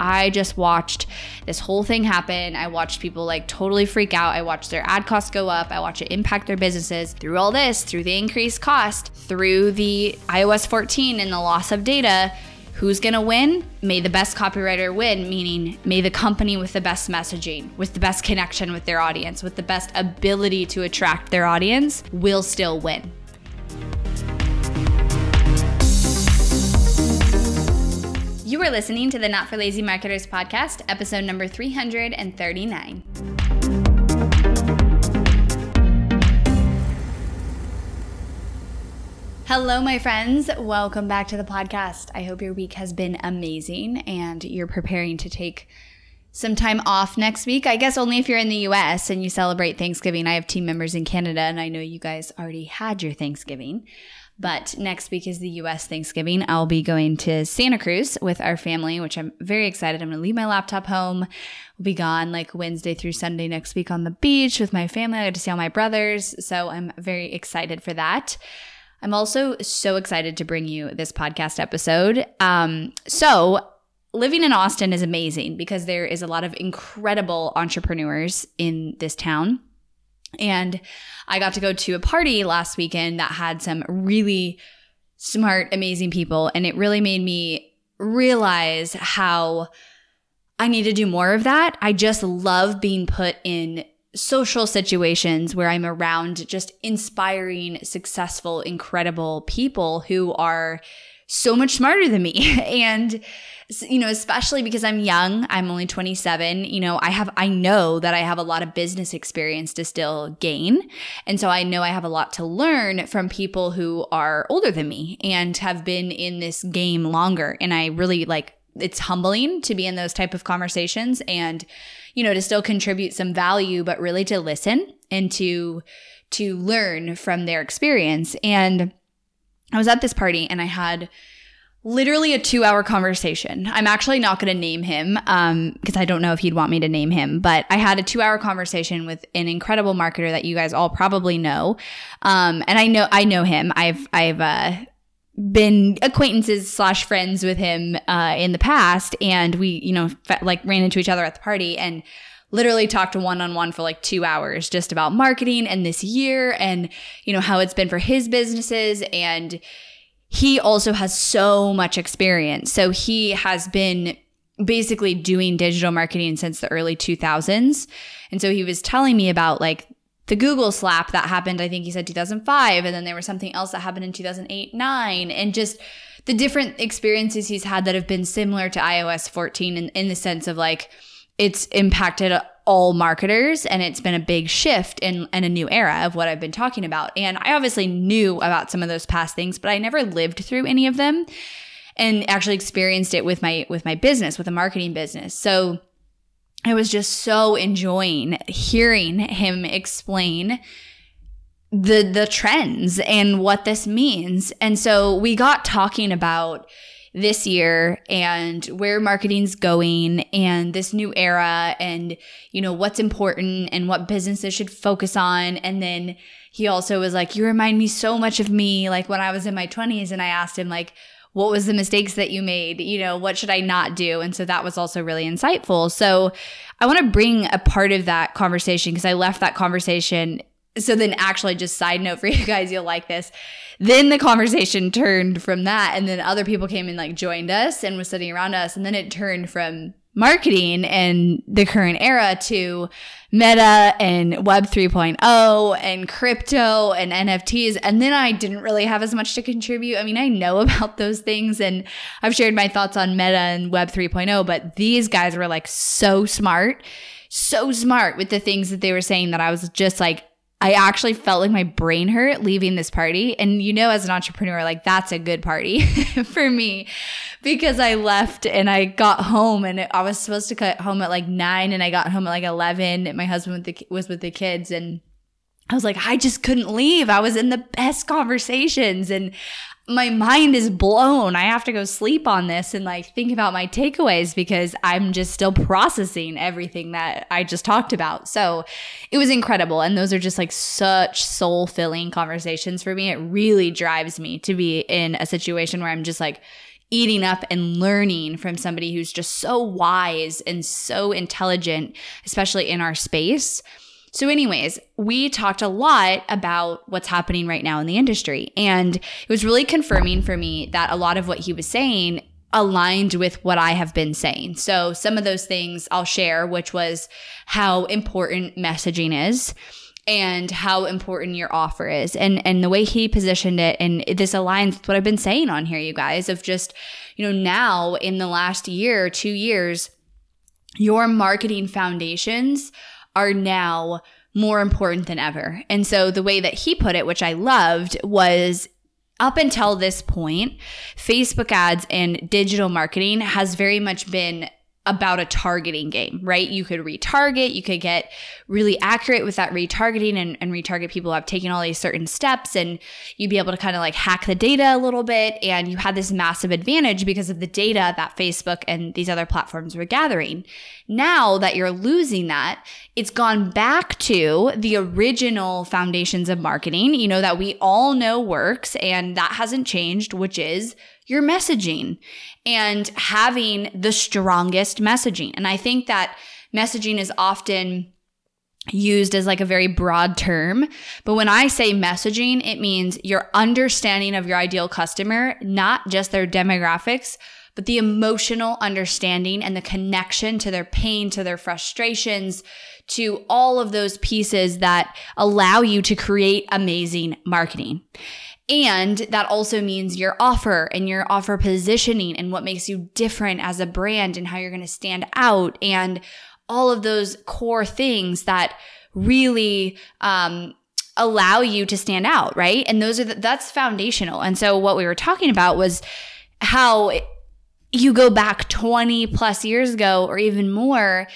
I just watched this whole thing happen. I watched people like totally freak out. I watched their ad costs go up. I watched it impact their businesses through all this, through the increased cost, through the iOS 14 and the loss of data. Who's gonna win? May the best copywriter win, meaning may the company with the best messaging, with the best connection with their audience, with the best ability to attract their audience, will still win. You are listening to the Not for Lazy Marketers podcast, episode number 339. Hello, my friends. Welcome back to the podcast. I hope your week has been amazing and you're preparing to take some time off next week. I guess only if you're in the US and you celebrate Thanksgiving. I have team members in Canada and I know you guys already had your Thanksgiving. But next week is the US Thanksgiving. I'll be going to Santa Cruz with our family, which I'm very excited. I'm going to leave my laptop home. We'll be gone like Wednesday through Sunday next week on the beach with my family. I get to see all my brothers. So I'm very excited for that. I'm also so excited to bring you this podcast episode. Um, so, living in Austin is amazing because there is a lot of incredible entrepreneurs in this town. And I got to go to a party last weekend that had some really smart, amazing people. And it really made me realize how I need to do more of that. I just love being put in social situations where I'm around just inspiring, successful, incredible people who are so much smarter than me. and you know, especially because I'm young, I'm only 27, you know, I have, I know that I have a lot of business experience to still gain. And so I know I have a lot to learn from people who are older than me and have been in this game longer. And I really like, it's humbling to be in those type of conversations and, you know, to still contribute some value, but really to listen and to, to learn from their experience. And I was at this party and I had, literally a two hour conversation. I'm actually not going to name him um, because I don't know if he'd want me to name him, but I had a two hour conversation with an incredible marketer that you guys all probably know. Um, and I know, I know him. I've, I've, uh, been acquaintances slash friends with him uh, in the past and we you know like ran into each other at the party and literally talked one on one for like two hours just about marketing and this year and you know how it's been for his businesses and he also has so much experience. So he has been basically doing digital marketing since the early 2000s. And so he was telling me about like the Google slap that happened, I think he said 2005. And then there was something else that happened in 2008, 9. And just the different experiences he's had that have been similar to iOS 14 in, in the sense of like, it's impacted all marketers and it's been a big shift in, in a new era of what I've been talking about. And I obviously knew about some of those past things, but I never lived through any of them and actually experienced it with my with my business, with a marketing business. So I was just so enjoying hearing him explain the the trends and what this means. And so we got talking about this year and where marketing's going and this new era and you know what's important and what businesses should focus on. And then he also was like you remind me so much of me like when I was in my 20s and I asked him like what was the mistakes that you made? You know what should I not do? And so that was also really insightful. So I want to bring a part of that conversation because I left that conversation so then actually just side note for you guys you'll like this. Then the conversation turned from that and then other people came and like joined us and was sitting around us and then it turned from marketing and the current era to meta and web 3.0 and crypto and nfts and then i didn't really have as much to contribute. I mean i know about those things and i've shared my thoughts on meta and web 3.0 but these guys were like so smart so smart with the things that they were saying that i was just like I actually felt like my brain hurt leaving this party. And you know, as an entrepreneur, like that's a good party for me because I left and I got home and I was supposed to cut home at like nine and I got home at like 11. My husband was with the kids and I was like, I just couldn't leave. I was in the best conversations and my mind is blown. I have to go sleep on this and like think about my takeaways because I'm just still processing everything that I just talked about. So it was incredible. And those are just like such soul filling conversations for me. It really drives me to be in a situation where I'm just like, eating up and learning from somebody who's just so wise and so intelligent, especially in our space. So, anyways, we talked a lot about what's happening right now in the industry. And it was really confirming for me that a lot of what he was saying aligned with what I have been saying. So, some of those things I'll share, which was how important messaging is and how important your offer is and and the way he positioned it and this aligns with what I've been saying on here you guys of just you know now in the last year 2 years your marketing foundations are now more important than ever. And so the way that he put it which I loved was up until this point, Facebook ads and digital marketing has very much been about a targeting game, right? You could retarget, you could get really accurate with that retargeting and, and retarget people who have taken all these certain steps, and you'd be able to kind of like hack the data a little bit. And you had this massive advantage because of the data that Facebook and these other platforms were gathering. Now that you're losing that, it's gone back to the original foundations of marketing, you know, that we all know works, and that hasn't changed, which is your messaging and having the strongest messaging. And I think that messaging is often used as like a very broad term. But when I say messaging, it means your understanding of your ideal customer, not just their demographics, but the emotional understanding and the connection to their pain, to their frustrations, to all of those pieces that allow you to create amazing marketing. And that also means your offer and your offer positioning and what makes you different as a brand and how you're going to stand out and all of those core things that really um, allow you to stand out, right? And those are the, that's foundational. And so what we were talking about was how you go back 20 plus years ago or even more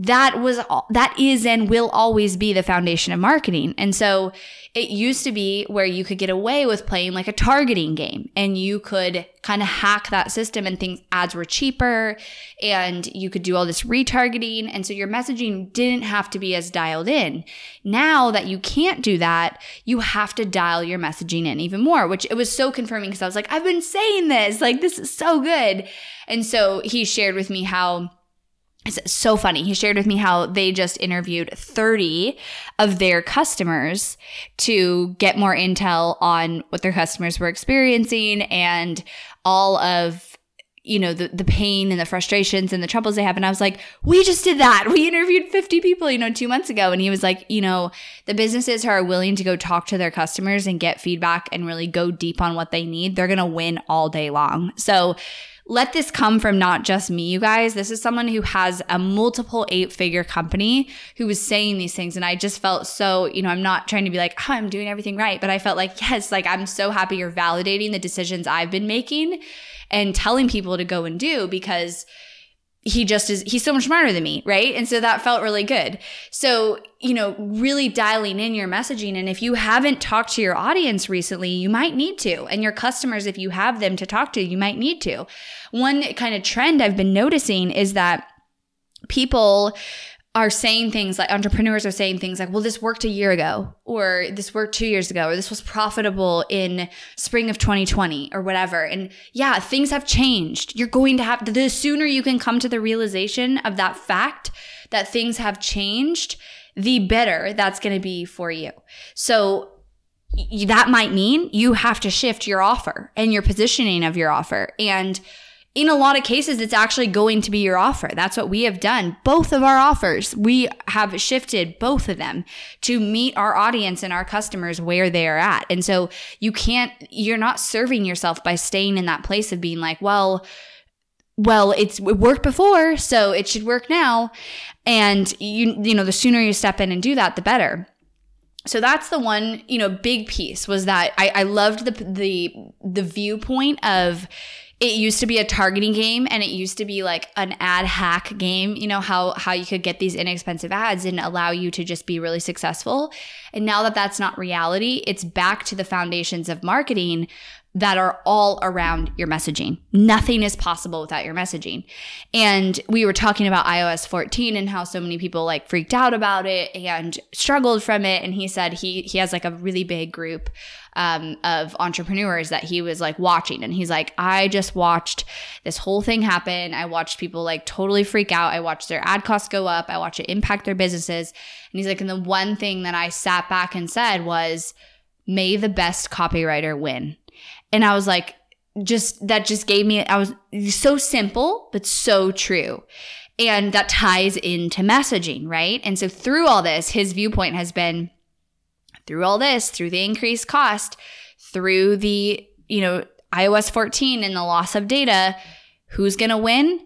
that was that is and will always be the foundation of marketing. And so it used to be where you could get away with playing like a targeting game and you could kind of hack that system and things ads were cheaper and you could do all this retargeting and so your messaging didn't have to be as dialed in. Now that you can't do that, you have to dial your messaging in even more, which it was so confirming because I was like I've been saying this, like this is so good. And so he shared with me how it's so funny. He shared with me how they just interviewed 30 of their customers to get more intel on what their customers were experiencing and all of you know the the pain and the frustrations and the troubles they have. And I was like we just did that. We interviewed 50 people you know 2 months ago. And he was like you know the businesses who are willing to go talk to their customers and get feedback and really go deep on what they need they're going to win all day long. So let this come from not just me, you guys. This is someone who has a multiple eight figure company who was saying these things. And I just felt so, you know, I'm not trying to be like, oh, I'm doing everything right. But I felt like, yes, like I'm so happy you're validating the decisions I've been making and telling people to go and do because he just is he's so much smarter than me right? And so that felt really good. So you know really dialing in your messaging. And if you haven't talked to your audience recently you might need to. And your customers if you have them to talk to you might need to. One kind of trend i've been noticing is that people are saying things like entrepreneurs are saying things like, well, this worked a year ago, or this worked two years ago, or this was profitable in spring of 2020, or whatever. And yeah, things have changed. You're going to have, the sooner you can come to the realization of that fact that things have changed, the better that's going to be for you. So that might mean you have to shift your offer and your positioning of your offer. And in a lot of cases, it's actually going to be your offer. That's what we have done. Both of our offers, we have shifted both of them to meet our audience and our customers where they are at. And so you can't, you're not serving yourself by staying in that place of being like, well, well, it's it worked before, so it should work now. And you, you know, the sooner you step in and do that, the better so that's the one you know big piece was that I, I loved the the the viewpoint of it used to be a targeting game and it used to be like an ad hack game you know how how you could get these inexpensive ads and allow you to just be really successful. And now that that's not reality it's back to the foundations of marketing that are all around your messaging. Nothing is possible without your messaging. And we were talking about iOS 14 and how so many people like freaked out about it and struggled from it. And he said he he has like a really big group um, of entrepreneurs that he was like watching. And he's like, I just watched this whole thing happen. I watched people like totally freak out. I watched their ad costs go up. I watched it impact their businesses. And he's like, and the one thing that I sat back and said was, may the best copywriter win. And I was like, just that just gave me, I was so simple, but so true. And that ties into messaging, right? And so through all this, his viewpoint has been through all this, through the increased cost, through the, you know, iOS 14 and the loss of data, who's going to win?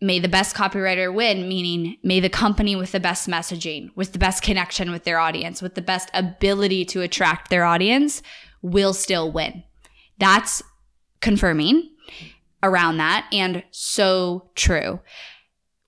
May the best copywriter win, meaning may the company with the best messaging, with the best connection with their audience, with the best ability to attract their audience will still win. That's confirming around that and so true.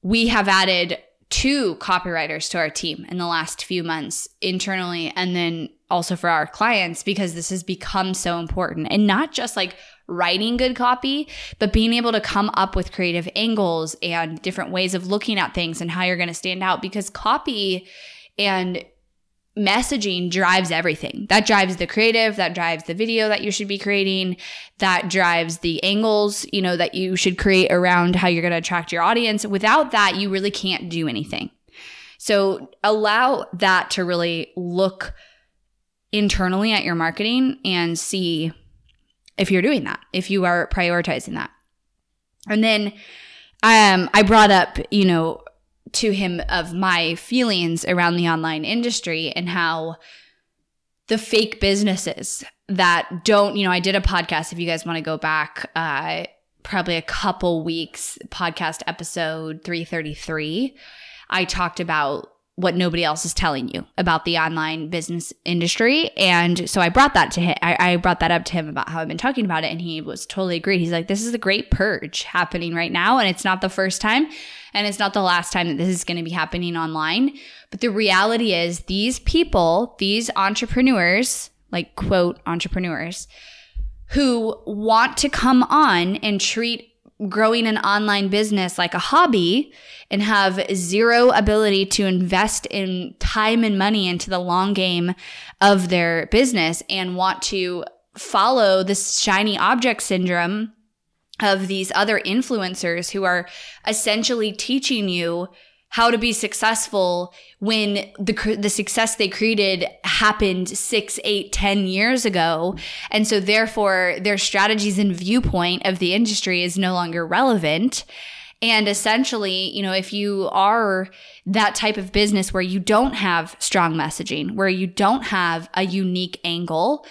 We have added two copywriters to our team in the last few months internally and then also for our clients because this has become so important and not just like writing good copy, but being able to come up with creative angles and different ways of looking at things and how you're going to stand out because copy and messaging drives everything. That drives the creative, that drives the video that you should be creating, that drives the angles, you know, that you should create around how you're going to attract your audience. Without that, you really can't do anything. So allow that to really look internally at your marketing and see if you're doing that, if you are prioritizing that. And then um, I brought up, you know, to him of my feelings around the online industry and how the fake businesses that don't, you know, I did a podcast. If you guys want to go back, uh, probably a couple weeks, podcast episode 333, I talked about what nobody else is telling you about the online business industry. And so I brought that to him. I, I, brought that up to him about how I've been talking about it. And he was totally agreed. He's like, this is a great purge happening right now. And it's not the first time. And it's not the last time that this is going to be happening online. But the reality is, these people, these entrepreneurs, like quote entrepreneurs, who want to come on and treat growing an online business like a hobby and have zero ability to invest in time and money into the long game of their business and want to follow this shiny object syndrome of these other influencers who are essentially teaching you how to be successful when the the success they created happened six, eight, ten years ago, and so therefore their strategies and viewpoint of the industry is no longer relevant. And essentially, you know, if you are that type of business where you don't have strong messaging, where you don't have a unique angle,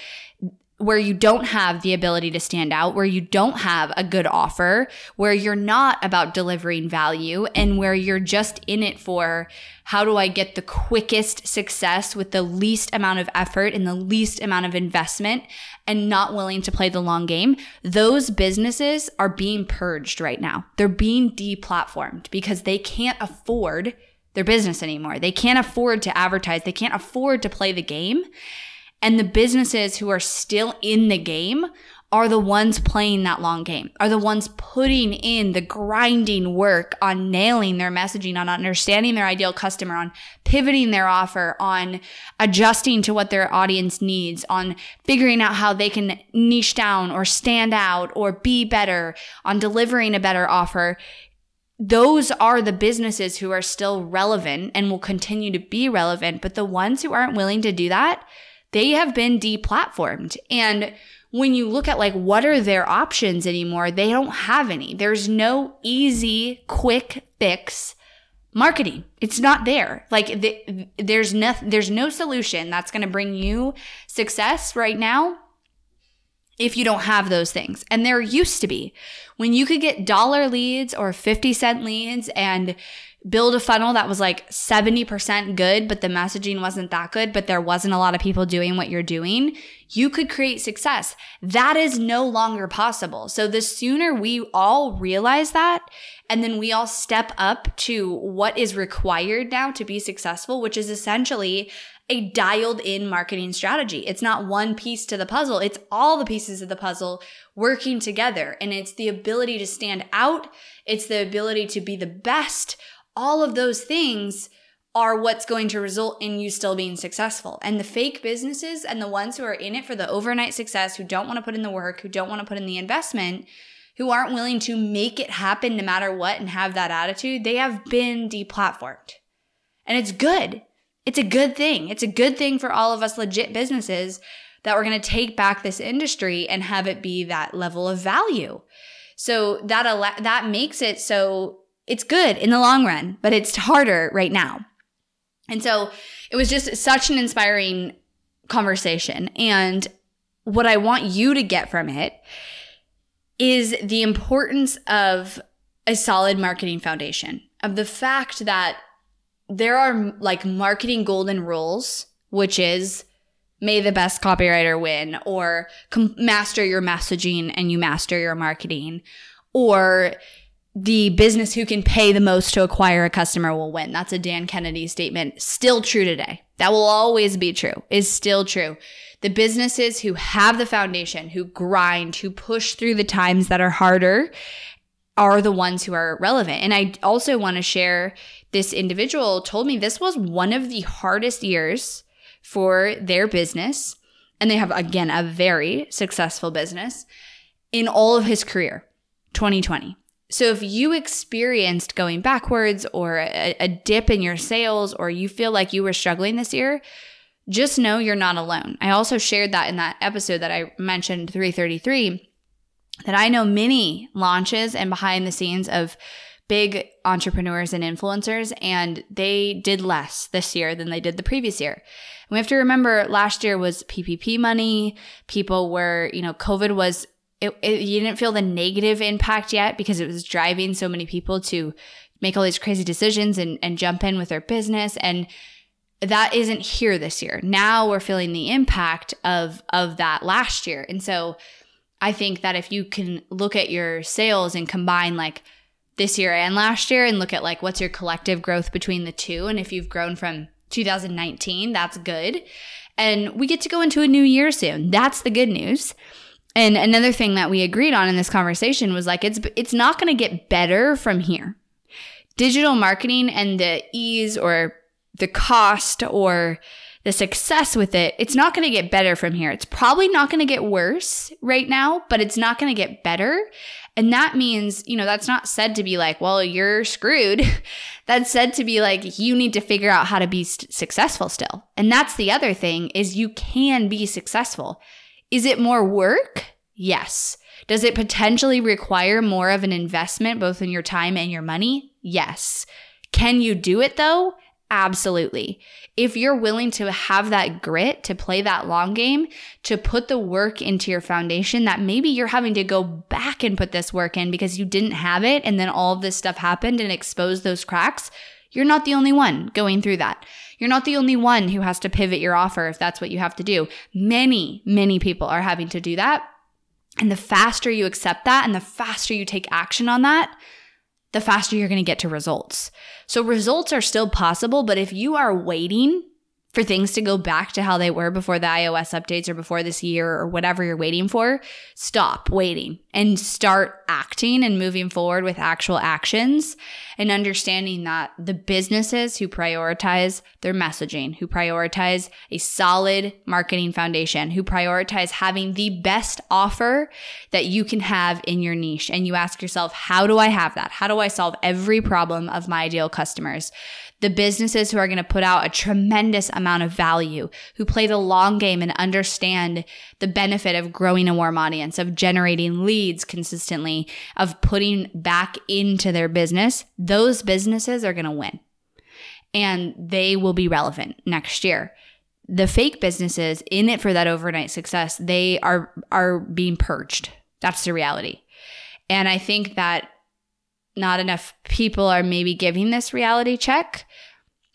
where you don't have the ability to stand out, where you don't have a good offer, where you're not about delivering value, and where you're just in it for how do I get the quickest success with the least amount of effort and the least amount of investment and not willing to play the long game, those businesses are being purged right now. They're being deplatformed because they can't afford their business anymore. They can't afford to advertise, they can't afford to play the game. And the businesses who are still in the game are the ones playing that long game, are the ones putting in the grinding work on nailing their messaging, on understanding their ideal customer, on pivoting their offer, on adjusting to what their audience needs, on figuring out how they can niche down or stand out or be better, on delivering a better offer. Those are the businesses who are still relevant and will continue to be relevant. But the ones who aren't willing to do that, they have been deplatformed. And when you look at like what are their options anymore, they don't have any. There's no easy, quick fix marketing. It's not there. Like the, there's no there's no solution that's going to bring you success right now if you don't have those things. And there used to be when you could get dollar leads or 50 cent leads and build a funnel that was like 70% good, but the messaging wasn't that good, but there wasn't a lot of people doing what you're doing, you could create success. That is no longer possible. So the sooner we all realize that, and then we all step up to what is required now to be successful, which is essentially a dialed in marketing strategy. It's not one piece to the puzzle, it's all the pieces of the puzzle working together. And it's the ability to stand out, it's the ability to be the best. All of those things are what's going to result in you still being successful. And the fake businesses and the ones who are in it for the overnight success, who don't want to put in the work, who don't want to put in the investment, who aren't willing to make it happen no matter what and have that attitude, they have been deplatformed. And it's good. It's a good thing. It's a good thing for all of us legit businesses that we're going to take back this industry and have it be that level of value. So that al- that makes it so it's good in the long run, but it's harder right now. And so it was just such an inspiring conversation. And what I want you to get from it is the importance of a solid marketing foundation, of the fact that there are like marketing golden rules, which is may the best copywriter win, or com- master your messaging and you master your marketing, or the business who can pay the most to acquire a customer will win. That's a Dan Kennedy statement. Still true today. That will always be true, is still true. The businesses who have the foundation, who grind, who push through the times that are harder are the ones who are relevant. And I also want to share this individual told me this was one of the hardest years for their business. And they have, again, a very successful business in all of his career, 2020. So if you experienced going backwards or a, a, dip in your sales or you feel like you were struggling this year, just know you're not alone. I also shared that in that episode that I mentioned 333 that I know many launches and behind the scenes of big entrepreneurs and influencers and they did less this year than they did the previous year. And we have to remember last year was PPP money. People were, you know, COVID was it, it, you didn't feel the negative impact yet because it was driving so many people to make all these crazy decisions and, and jump in with their business and that isn't here this year now we're feeling the impact of of that last year and so i think that if you can look at your sales and combine like this year and last year and look at like what's your collective growth between the two and if you've grown from 2019 that's good and we get to go into a new year soon that's the good news and another thing that we agreed on in this conversation was like it's it's not going to get better from here. Digital marketing and the ease or the cost or the success with it, it's not going to get better from here. It's probably not going to get worse right now, but it's not going to get better. And that means, you know, that's not said to be like, well, you're screwed. that's said to be like, you need to figure out how to be st- successful still. And that's the other thing is you can be successful. Is it more work? Yes. Does it potentially require more of an investment, both in your time and your money? Yes. Can you do it though? Absolutely. If you're willing to have that grit, to play that long game, to put the work into your foundation that maybe you're having to go back and put this work in because you didn't have it and then all of this stuff happened and exposed those cracks, you're not the only one going through that. You're not the only one who has to pivot your offer if that's what you have to do. Many, many people are having to do that. And the faster you accept that and the faster you take action on that, the faster you're going to get to results. So results are still possible, but if you are waiting for things to go back to how they were before the iOS updates or before this year or whatever you're waiting for, stop waiting and start acting and moving forward with actual actions and understanding that the businesses who prioritize their messaging, who prioritize a solid marketing foundation, who prioritize having the best offer that you can have in your niche. And you ask yourself, how do I have that? How do I solve every problem of my ideal customers? the businesses who are going to put out a tremendous amount of value, who play the long game and understand the benefit of growing a warm audience, of generating leads consistently, of putting back into their business, those businesses are going to win. And they will be relevant next year. The fake businesses in it for that overnight success, they are are being purged. That's the reality. And I think that not enough people are maybe giving this reality check.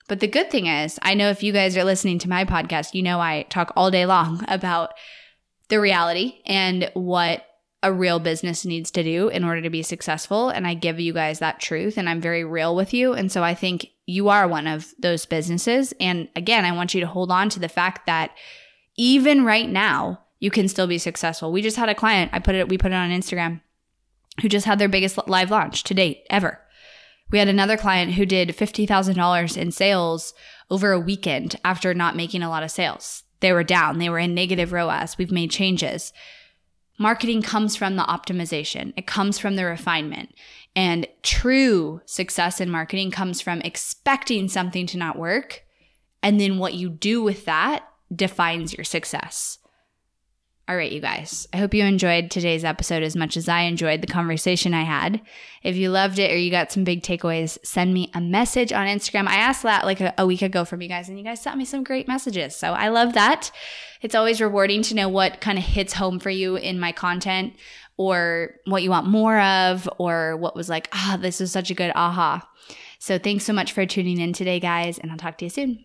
But the good thing is, I know if you guys are listening to my podcast, you know I talk all day long about the reality and what a real business needs to do in order to be successful. And I give you guys that truth and I'm very real with you. And so I think you are one of those businesses. And again, I want you to hold on to the fact that even right now, you can still be successful. We just had a client, I put it, we put it on Instagram, who just had their biggest live launch to date ever. We had another client who did $50,000 in sales over a weekend after not making a lot of sales. They were down, they were in negative ROAS. We've made changes. Marketing comes from the optimization, it comes from the refinement. And true success in marketing comes from expecting something to not work. And then what you do with that defines your success. All right, you guys. I hope you enjoyed today's episode as much as I enjoyed the conversation I had. If you loved it or you got some big takeaways, send me a message on Instagram. I asked that like a, a, week ago from you guys, and you guys sent me some great messages. So I love that. It's always rewarding to know what kind of hits home for you in my content or what you want more of or what was like, ah, this is such a good aha. So thanks so much for tuning in today, guys, and I'll talk to you soon.